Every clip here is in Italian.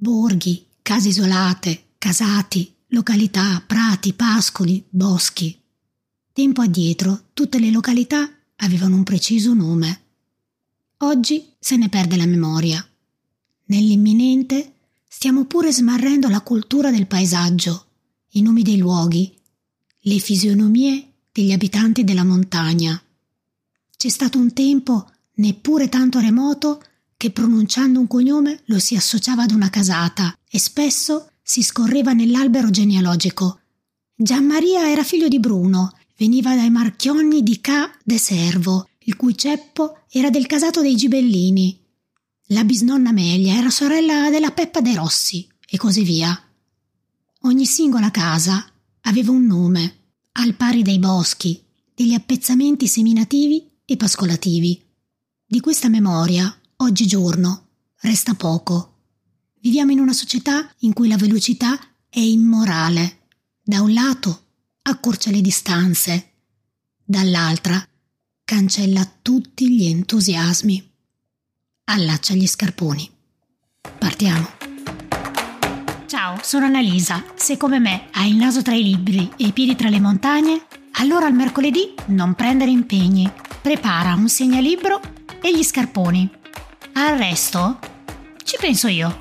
borghi, case isolate, casati, località, prati, pascoli, boschi. Tempo addietro tutte le località avevano un preciso nome. Oggi se ne perde la memoria. Nell'imminente stiamo pure smarrendo la cultura del paesaggio, i nomi dei luoghi, le fisionomie degli abitanti della montagna. C'è stato un tempo, neppure tanto remoto, che pronunciando un cognome lo si associava ad una casata e spesso si scorreva nell'albero genealogico. Gianmaria era figlio di Bruno, veniva dai Marchionni di Ca de Servo, il cui ceppo era del casato dei Gibellini. La bisnonna Amelia era sorella della Peppa dei Rossi, e così via. Ogni singola casa aveva un nome, al pari dei boschi, degli appezzamenti seminativi e pascolativi. Di questa memoria Oggigiorno resta poco. Viviamo in una società in cui la velocità è immorale. Da un lato accorcia le distanze, dall'altra cancella tutti gli entusiasmi. Allaccia gli scarponi. Partiamo. Ciao, sono Annalisa. Se come me hai il naso tra i libri e i piedi tra le montagne, allora al mercoledì non prendere impegni. Prepara un segnalibro e gli scarponi al resto ci penso io.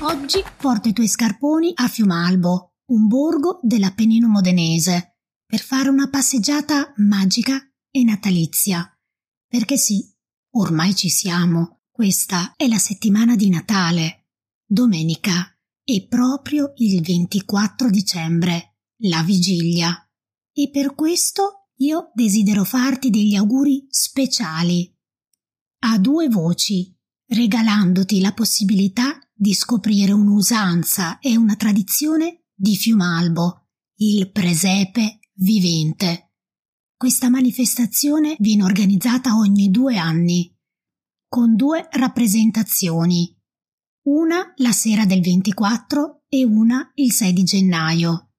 Oggi porto i tuoi scarponi a Fiumalbo, un borgo dell'Appennino modenese, per fare una passeggiata magica e natalizia. Perché sì, ormai ci siamo. Questa è la settimana di Natale. Domenica è proprio il 24 dicembre, la vigilia. E per questo io desidero farti degli auguri speciali a due voci, regalandoti la possibilità di scoprire un'usanza e una tradizione di Fiumalbo, il presepe vivente. Questa manifestazione viene organizzata ogni due anni, con due rappresentazioni, una la sera del 24 e una il 6 di gennaio.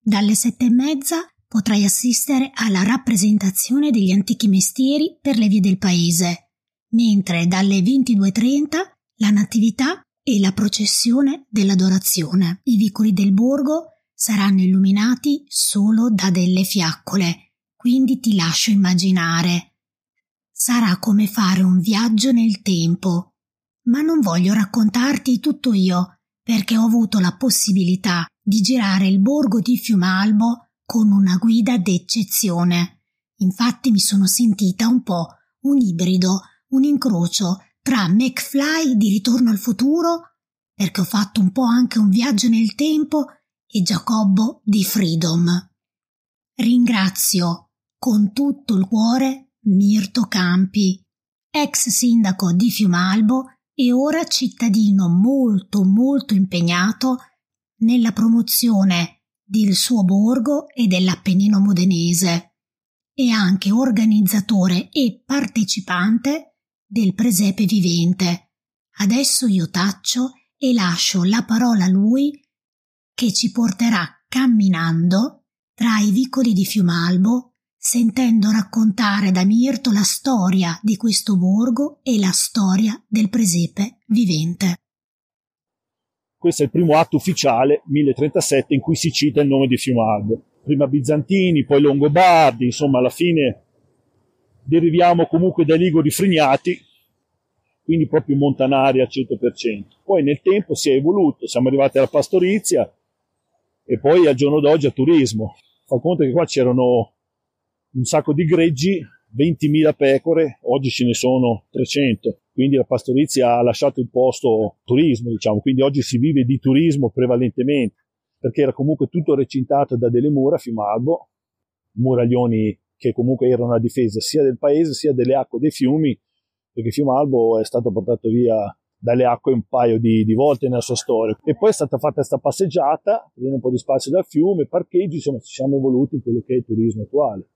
Dalle sette e mezza potrai assistere alla rappresentazione degli antichi mestieri per le vie del paese mentre dalle 22.30 la Natività e la processione dell'adorazione. I vicoli del borgo saranno illuminati solo da delle fiaccole, quindi ti lascio immaginare. Sarà come fare un viaggio nel tempo. Ma non voglio raccontarti tutto io, perché ho avuto la possibilità di girare il borgo di Fiumalbo con una guida d'eccezione. Infatti mi sono sentita un po' un ibrido un incrocio tra McFly di Ritorno al futuro, perché ho fatto un po' anche un viaggio nel tempo, e Giacobbo di Freedom. Ringrazio con tutto il cuore Mirto Campi, ex sindaco di Fiumalbo e ora cittadino molto molto impegnato nella promozione del suo borgo e dell'Appennino modenese e anche organizzatore e partecipante del presepe vivente. Adesso io taccio e lascio la parola a lui che ci porterà camminando tra i vicoli di Fiumalbo, sentendo raccontare da Mirto la storia di questo borgo e la storia del presepe vivente. Questo è il primo atto ufficiale, 1037, in cui si cita il nome di Fiumalbo. Prima Bizantini, poi Longobardi, insomma alla fine deriviamo comunque dai Liguri frignati, quindi proprio montanari al 100%. Poi nel tempo si è evoluto, siamo arrivati alla pastorizia e poi al giorno d'oggi al turismo. Fa conto che qua c'erano un sacco di greggi, 20.000 pecore, oggi ce ne sono 300, quindi la pastorizia ha lasciato il posto turismo, diciamo, quindi oggi si vive di turismo prevalentemente, perché era comunque tutto recintato da delle mura Fiumalbo, muraglioni che comunque erano a difesa sia del paese sia delle acque dei fiumi, perché Fiumalbo è stato portato via dalle acque un paio di, di, volte nella sua storia. E poi è stata fatta questa passeggiata, prendere un po' di spazio dal fiume, parcheggi, insomma ci siamo evoluti in quello che è il turismo attuale.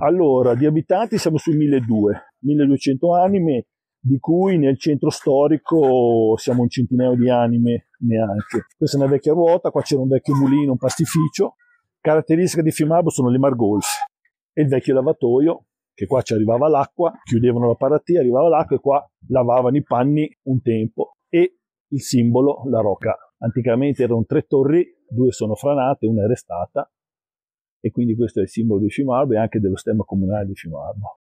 Allora, di abitanti siamo sui 1200, 1200 anime, di cui nel centro storico siamo un centinaio di anime neanche. Questa è una vecchia ruota, qua c'era un vecchio mulino, un pastificio. Caratteristica di Fiumalbo sono le margolfe e il vecchio lavatoio, che qua ci arrivava l'acqua, chiudevano la paratia, arrivava l'acqua e qua lavavano i panni un tempo. E il simbolo, la rocca. Anticamente erano tre torri, due sono franate, una è restata, e quindi questo è il simbolo di Fiumarbo e anche dello stemma comunale di Fiumarbo.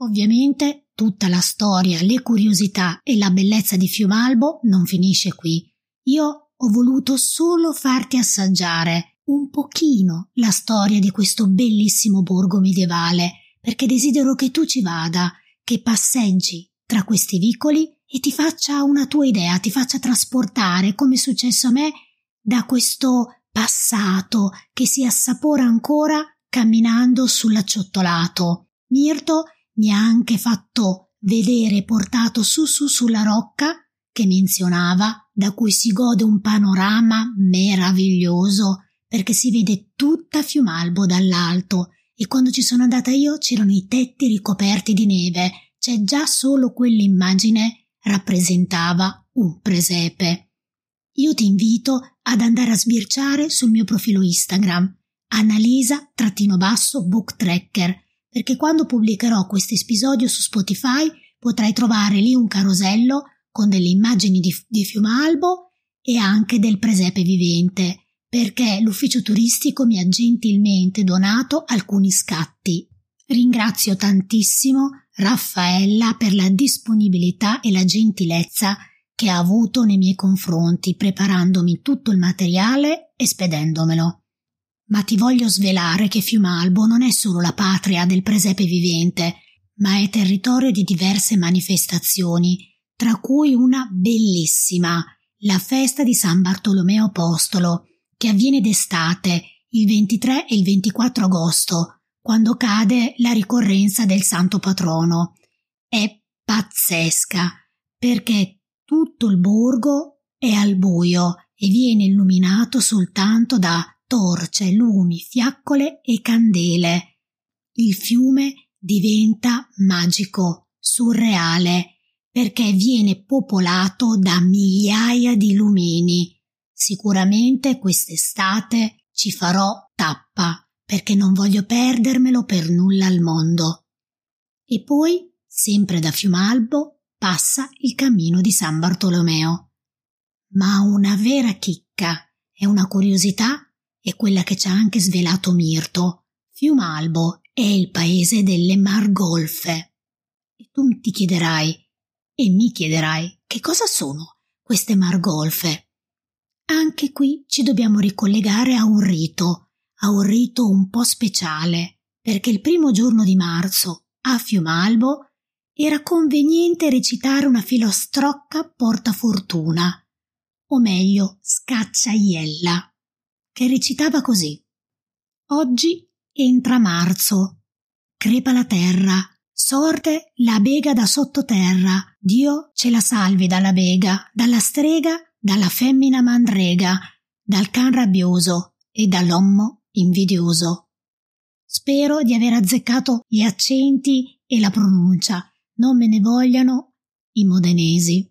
Ovviamente tutta la storia, le curiosità e la bellezza di Fiumalbo non finisce qui. Io ho voluto solo farti assaggiare un pochino la storia di questo bellissimo borgo medievale, perché desidero che tu ci vada, che passeggi tra questi vicoli e ti faccia una tua idea, ti faccia trasportare, come è successo a me, da questo passato che si assapora ancora camminando sull'acciottolato. Mirto mi ha anche fatto vedere portato su su sulla rocca che menzionava, da cui si gode un panorama meraviglioso, perché si vede tutta Fiumalbo dall'alto, e quando ci sono andata io c'erano i tetti ricoperti di neve, cioè già solo quell'immagine rappresentava un presepe. Io ti invito ad andare a sbirciare sul mio profilo Instagram, Annalisa-Booktracker, perché quando pubblicherò questo episodio su Spotify potrai trovare lì un carosello con delle immagini di, di Fiumalbo e anche del presepe vivente, perché l'ufficio turistico mi ha gentilmente donato alcuni scatti. Ringrazio tantissimo Raffaella per la disponibilità e la gentilezza che ha avuto nei miei confronti preparandomi tutto il materiale e spedendomelo. Ma ti voglio svelare che Fiumalbo non è solo la patria del presepe vivente, ma è territorio di diverse manifestazioni tra cui una bellissima, la festa di San Bartolomeo Apostolo, che avviene d'estate, il 23 e il 24 agosto, quando cade la ricorrenza del santo patrono. È pazzesca, perché tutto il borgo è al buio e viene illuminato soltanto da torce, lumi, fiaccole e candele. Il fiume diventa magico, surreale, perché viene popolato da migliaia di lumini. Sicuramente quest'estate ci farò tappa, perché non voglio perdermelo per nulla al mondo. E poi, sempre da Fiumalbo, passa il cammino di San Bartolomeo. Ma una vera chicca e una curiosità è quella che ci ha anche svelato Mirto. Fiumalbo è il paese delle margolfe. E tu ti chiederai, e mi chiederai che cosa sono queste margolfe. Anche qui ci dobbiamo ricollegare a un rito, a un rito un po' speciale, perché il primo giorno di marzo, a Fiumalbo, era conveniente recitare una filostrocca portafortuna, o meglio scacciaiella, che recitava così. Oggi entra marzo, crepa la terra, Sorte la bega da sottoterra, Dio ce la salvi dalla bega, dalla strega, dalla femmina mandrega, dal can rabbioso e dall'ommo invidioso. Spero di aver azzeccato gli accenti e la pronuncia, non me ne vogliano i modenesi.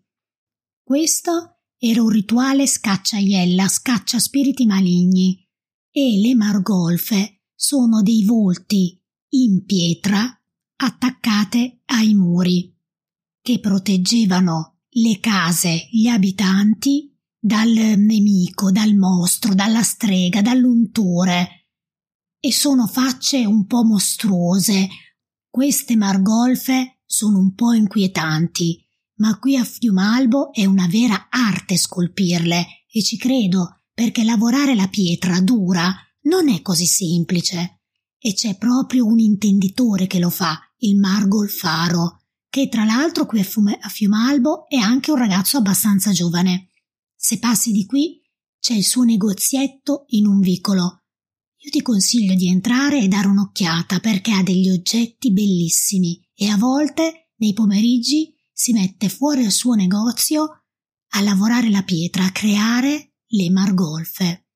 Questo era un rituale scacciaiella, scaccia spiriti maligni, e le margolfe sono dei volti in pietra attaccate ai muri, che proteggevano le case, gli abitanti dal nemico, dal mostro, dalla strega, dall'untore. E sono facce un po' mostruose. Queste margolfe sono un po' inquietanti, ma qui a Fiumalbo è una vera arte scolpirle e ci credo perché lavorare la pietra dura non è così semplice. E c'è proprio un intenditore che lo fa il Margolfaro, che tra l'altro qui a Fiumalbo è anche un ragazzo abbastanza giovane. Se passi di qui c'è il suo negozietto in un vicolo. Io ti consiglio di entrare e dare un'occhiata perché ha degli oggetti bellissimi e a volte nei pomeriggi si mette fuori al suo negozio a lavorare la pietra, a creare le margolfe.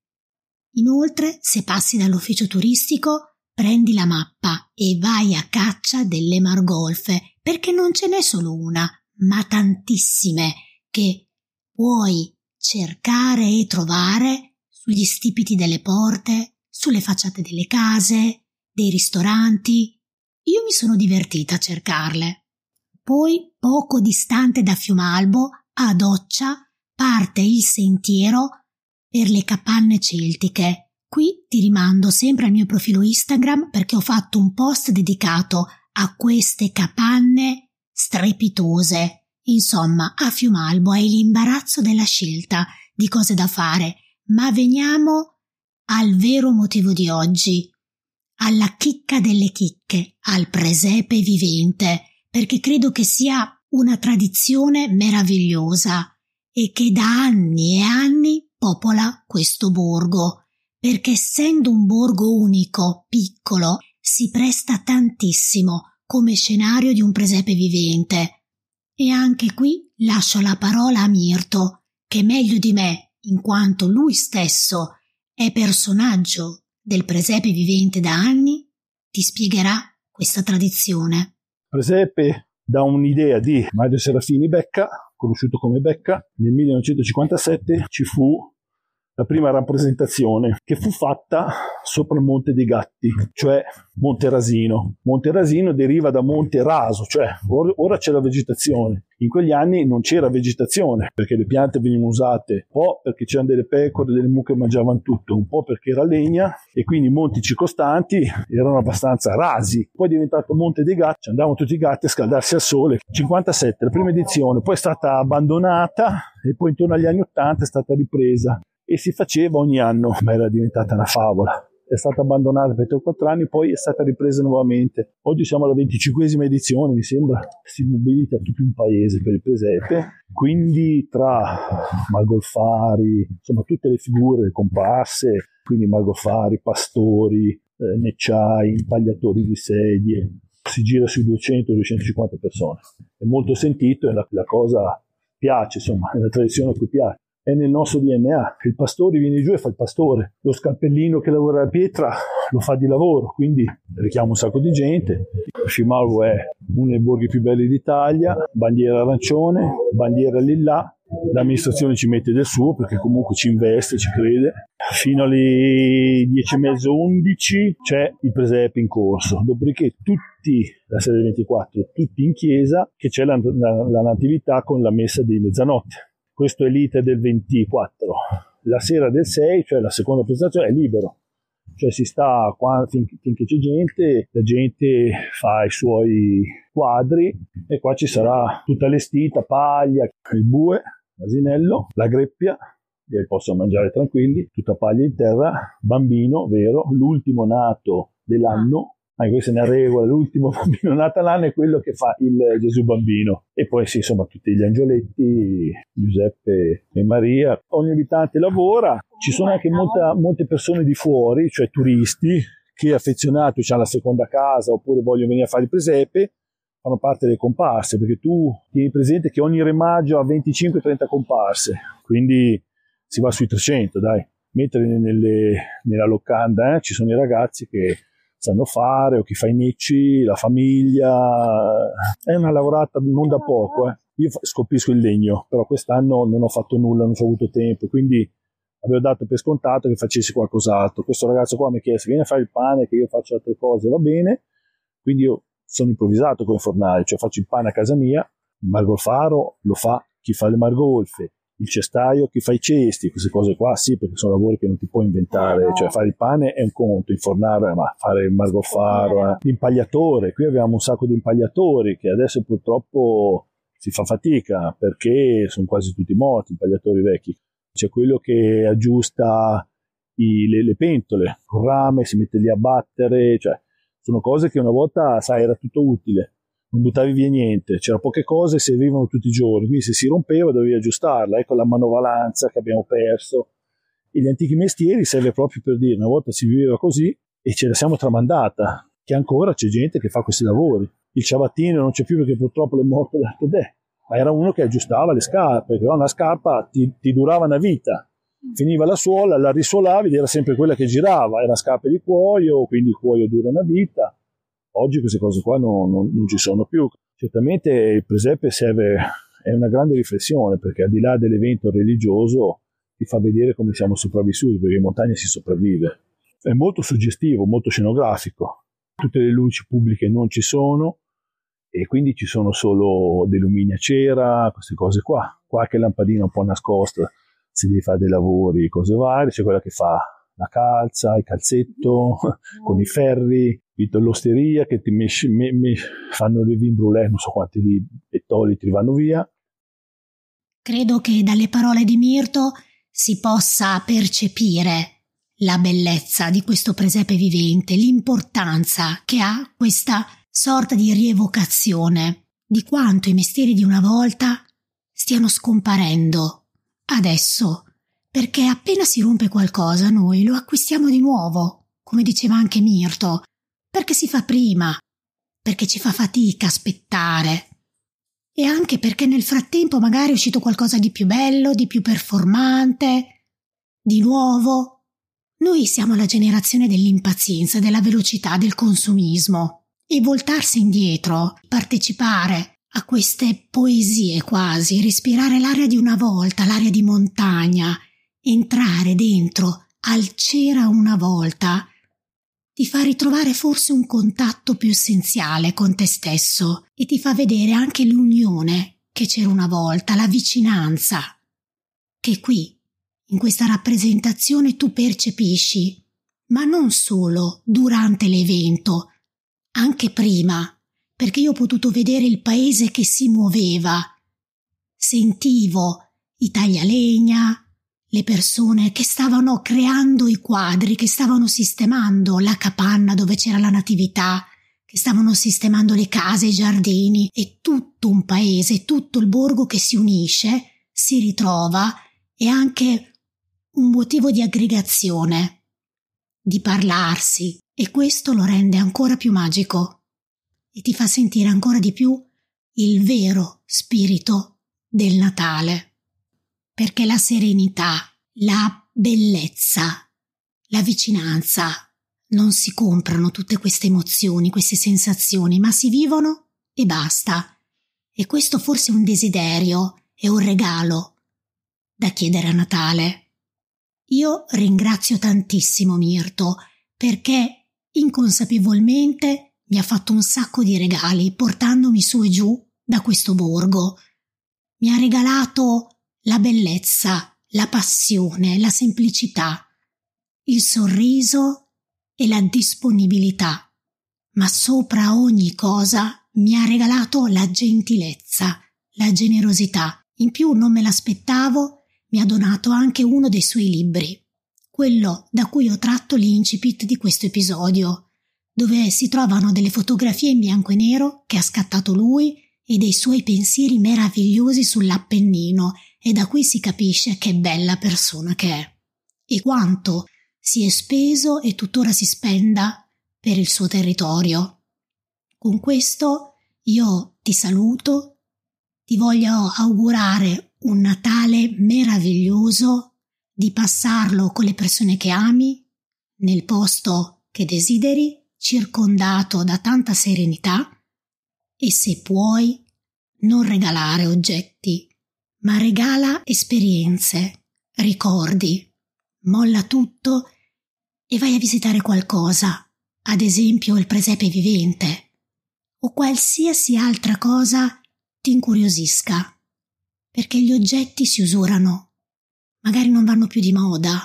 Inoltre, se passi dall'ufficio turistico, prendi la mappa e vai a caccia delle margolfe, perché non ce n'è solo una, ma tantissime che puoi cercare e trovare sugli stipiti delle porte, sulle facciate delle case, dei ristoranti. Io mi sono divertita a cercarle. Poi, poco distante da Fiumalbo, a doccia parte il sentiero per le capanne celtiche. Qui ti rimando sempre al mio profilo Instagram perché ho fatto un post dedicato a queste capanne strepitose. Insomma, a Fiumalbo hai l'imbarazzo della scelta di cose da fare, ma veniamo al vero motivo di oggi, alla chicca delle chicche, al presepe vivente, perché credo che sia una tradizione meravigliosa e che da anni e anni popola questo borgo, perché essendo un borgo unico, piccolo, si presta tantissimo come scenario di un presepe vivente. E anche qui lascio la parola a Mirto, che meglio di me, in quanto lui stesso è personaggio del presepe vivente da anni, ti spiegherà questa tradizione. Presepe da un'idea di Mario Serafini Becca, conosciuto come Becca, nel 1957 ci fu la prima rappresentazione che fu fatta sopra il Monte dei Gatti, cioè Monte Rasino. Monte Rasino deriva da Monte Raso, cioè ora c'è la vegetazione. In quegli anni non c'era vegetazione perché le piante venivano usate un po' perché c'erano delle pecore, delle mucche che mangiavano tutto, un po' perché era legna e quindi i monti circostanti erano abbastanza rasi. Poi è diventato Monte dei Gatti, andavano tutti i gatti a scaldarsi al sole. 57, la prima edizione, poi è stata abbandonata e poi intorno agli anni 80 è stata ripresa e si faceva ogni anno, ma era diventata una favola. È stata abbandonata per 3-4 anni, poi è stata ripresa nuovamente. Oggi siamo alla 25esima edizione, mi sembra, si mobilita tutto un paese per il presepe, quindi tra Malgolfari, insomma tutte le figure, comparse, quindi Malgolfari, pastori, eh, necciai, impagliatori di sedie, si gira sui 200-250 persone. È molto sentito e la, la cosa piace, insomma, è una tradizione a cui piace è nel nostro DNA. Il pastore viene giù e fa il pastore. Lo scalpellino che lavora la pietra lo fa di lavoro, quindi richiama un sacco di gente. Fimalvo è uno dei borghi più belli d'Italia, bandiera arancione, bandiera lilla. L'amministrazione ci mette del suo perché comunque ci investe, ci crede. Fino alle 10 e mezzo, 11 c'è il presepe in corso. Dopodiché tutti, la sede 24, tutti in chiesa, che c'è la, la, la natività con la messa di mezzanotte questo è l'iter del 24. La sera del 6, cioè la seconda presentazione, è libero. Cioè si sta qua finché, finché c'è gente, la gente fa i suoi quadri e qua ci sarà tutta l'estita, paglia, il bue, l'asinello, la greppia, che possono mangiare tranquilli, tutta paglia in terra, bambino, vero, l'ultimo nato dell'anno, anche questa è una regola, l'ultimo bambino nato l'anno è quello che fa il Gesù bambino. E poi sì, insomma, tutti gli angioletti, Giuseppe e Maria. Ogni abitante lavora, ci sono anche molta, molte persone di fuori, cioè turisti, che affezionati hanno la seconda casa oppure vogliono venire a fare il presepe, fanno parte delle comparse, perché tu tieni presente che ogni remaggio ha 25-30 comparse, quindi si va sui 300, dai. Mentre nelle, nella locanda eh, ci sono i ragazzi che sanno fare, o chi fa i nicci, la famiglia. È una lavorata non da poco. Eh. Io scopisco il legno, però quest'anno non ho fatto nulla, non ho avuto tempo, quindi avevo dato per scontato che facessi qualcos'altro. Questo ragazzo qua mi ha chiesto, vieni a fare il pane, che io faccio altre cose, va bene. Quindi io sono improvvisato come fornaio, cioè faccio il pane a casa mia, il margolfaro lo fa chi fa le margolfe, il cestaio che fa i cesti, queste cose qua sì, perché sono lavori che non ti puoi inventare, cioè fare il pane è un conto, infornare, ma fare il margofaro, eh. l'impagliatore, qui abbiamo un sacco di impagliatori che adesso purtroppo si fa fatica perché sono quasi tutti morti, impagliatori vecchi. C'è quello che aggiusta i, le, le, pentole, con rame, si mette lì a battere, cioè sono cose che una volta, sai, era tutto utile non buttavi via niente, c'era poche cose servivano tutti i giorni, quindi se si rompeva dovevi aggiustarla, ecco la manovalanza che abbiamo perso. E gli antichi mestieri serve proprio per dire, una volta si viveva così e ce la siamo tramandata, che ancora c'è gente che fa questi lavori. Il ciabattino non c'è più perché purtroppo è morto da te, ma era uno che aggiustava le scarpe, però una scarpa ti, ti durava una vita, finiva la suola, la risuolavi ed era sempre quella che girava, era scarpe di cuoio, quindi il cuoio dura una vita, Oggi queste cose qua non, non, non ci sono più. Certamente il presepe serve, è una grande riflessione perché al di là dell'evento religioso ti fa vedere come siamo sopravvissuti, perché in montagna si sopravvive. È molto suggestivo, molto scenografico. Tutte le luci pubbliche non ci sono e quindi ci sono solo dei lumini a cera, queste cose qua. qualche lampadina un po' nascosta se devi fare dei lavori, cose varie, c'è quella che fa la calza, il calzetto con i ferri, l'osteria che ti mesci, me, me, fanno le vin brûlé, non so quanti ettolitri vanno via. Credo che dalle parole di Mirto si possa percepire la bellezza di questo presepe vivente, l'importanza che ha questa sorta di rievocazione di quanto i mestieri di una volta stiano scomparendo adesso, perché appena si rompe qualcosa noi lo acquistiamo di nuovo, come diceva anche Mirto, perché si fa prima, perché ci fa fatica aspettare. E anche perché nel frattempo magari è uscito qualcosa di più bello, di più performante, di nuovo. Noi siamo la generazione dell'impazienza, della velocità, del consumismo. E voltarsi indietro, partecipare a queste poesie quasi, respirare l'aria di una volta, l'aria di montagna, entrare dentro al c'era una volta, ti fa ritrovare forse un contatto più essenziale con te stesso e ti fa vedere anche l'unione che c'era una volta, la vicinanza, che qui, in questa rappresentazione, tu percepisci, ma non solo durante l'evento, anche prima, perché io ho potuto vedere il paese che si muoveva. Sentivo i taglialegna, le persone che stavano creando i quadri, che stavano sistemando la capanna dove c'era la natività, che stavano sistemando le case, i giardini e tutto un paese, tutto il borgo che si unisce, si ritrova e anche un motivo di aggregazione, di parlarsi e questo lo rende ancora più magico e ti fa sentire ancora di più il vero spirito del Natale perché la serenità, la bellezza, la vicinanza non si comprano tutte queste emozioni, queste sensazioni, ma si vivono e basta. E questo forse è un desiderio, è un regalo da chiedere a Natale. Io ringrazio tantissimo Mirto perché inconsapevolmente mi ha fatto un sacco di regali portandomi su e giù da questo borgo. Mi ha regalato la bellezza, la passione, la semplicità, il sorriso e la disponibilità, ma sopra ogni cosa mi ha regalato la gentilezza, la generosità. In più non me l'aspettavo, mi ha donato anche uno dei suoi libri, quello da cui ho tratto l'incipit di questo episodio, dove si trovano delle fotografie in bianco e nero che ha scattato lui e dei suoi pensieri meravigliosi sull'Appennino e da qui si capisce che bella persona che è e quanto si è speso e tuttora si spenda per il suo territorio. Con questo io ti saluto, ti voglio augurare un Natale meraviglioso, di passarlo con le persone che ami, nel posto che desideri, circondato da tanta serenità e se puoi non regalare oggetti ma regala esperienze, ricordi. Molla tutto e vai a visitare qualcosa, ad esempio il presepe vivente, o qualsiasi altra cosa ti incuriosisca, perché gli oggetti si usurano, magari non vanno più di moda,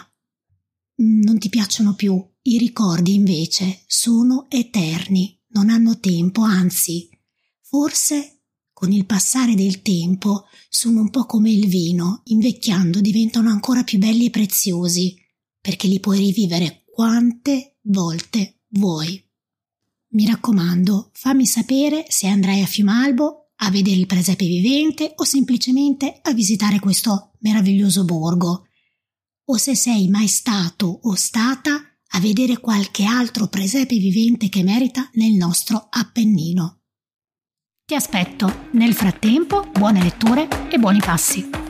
mm, non ti piacciono più, i ricordi invece sono eterni, non hanno tempo, anzi, forse con il passare del tempo sono un po' come il vino, invecchiando diventano ancora più belli e preziosi, perché li puoi rivivere quante volte vuoi. Mi raccomando, fammi sapere se andrai a Fiumalbo a vedere il presepe vivente o semplicemente a visitare questo meraviglioso borgo, o se sei mai stato o stata a vedere qualche altro presepe vivente che merita nel nostro Appennino. Ti aspetto. Nel frattempo, buone letture e buoni passi.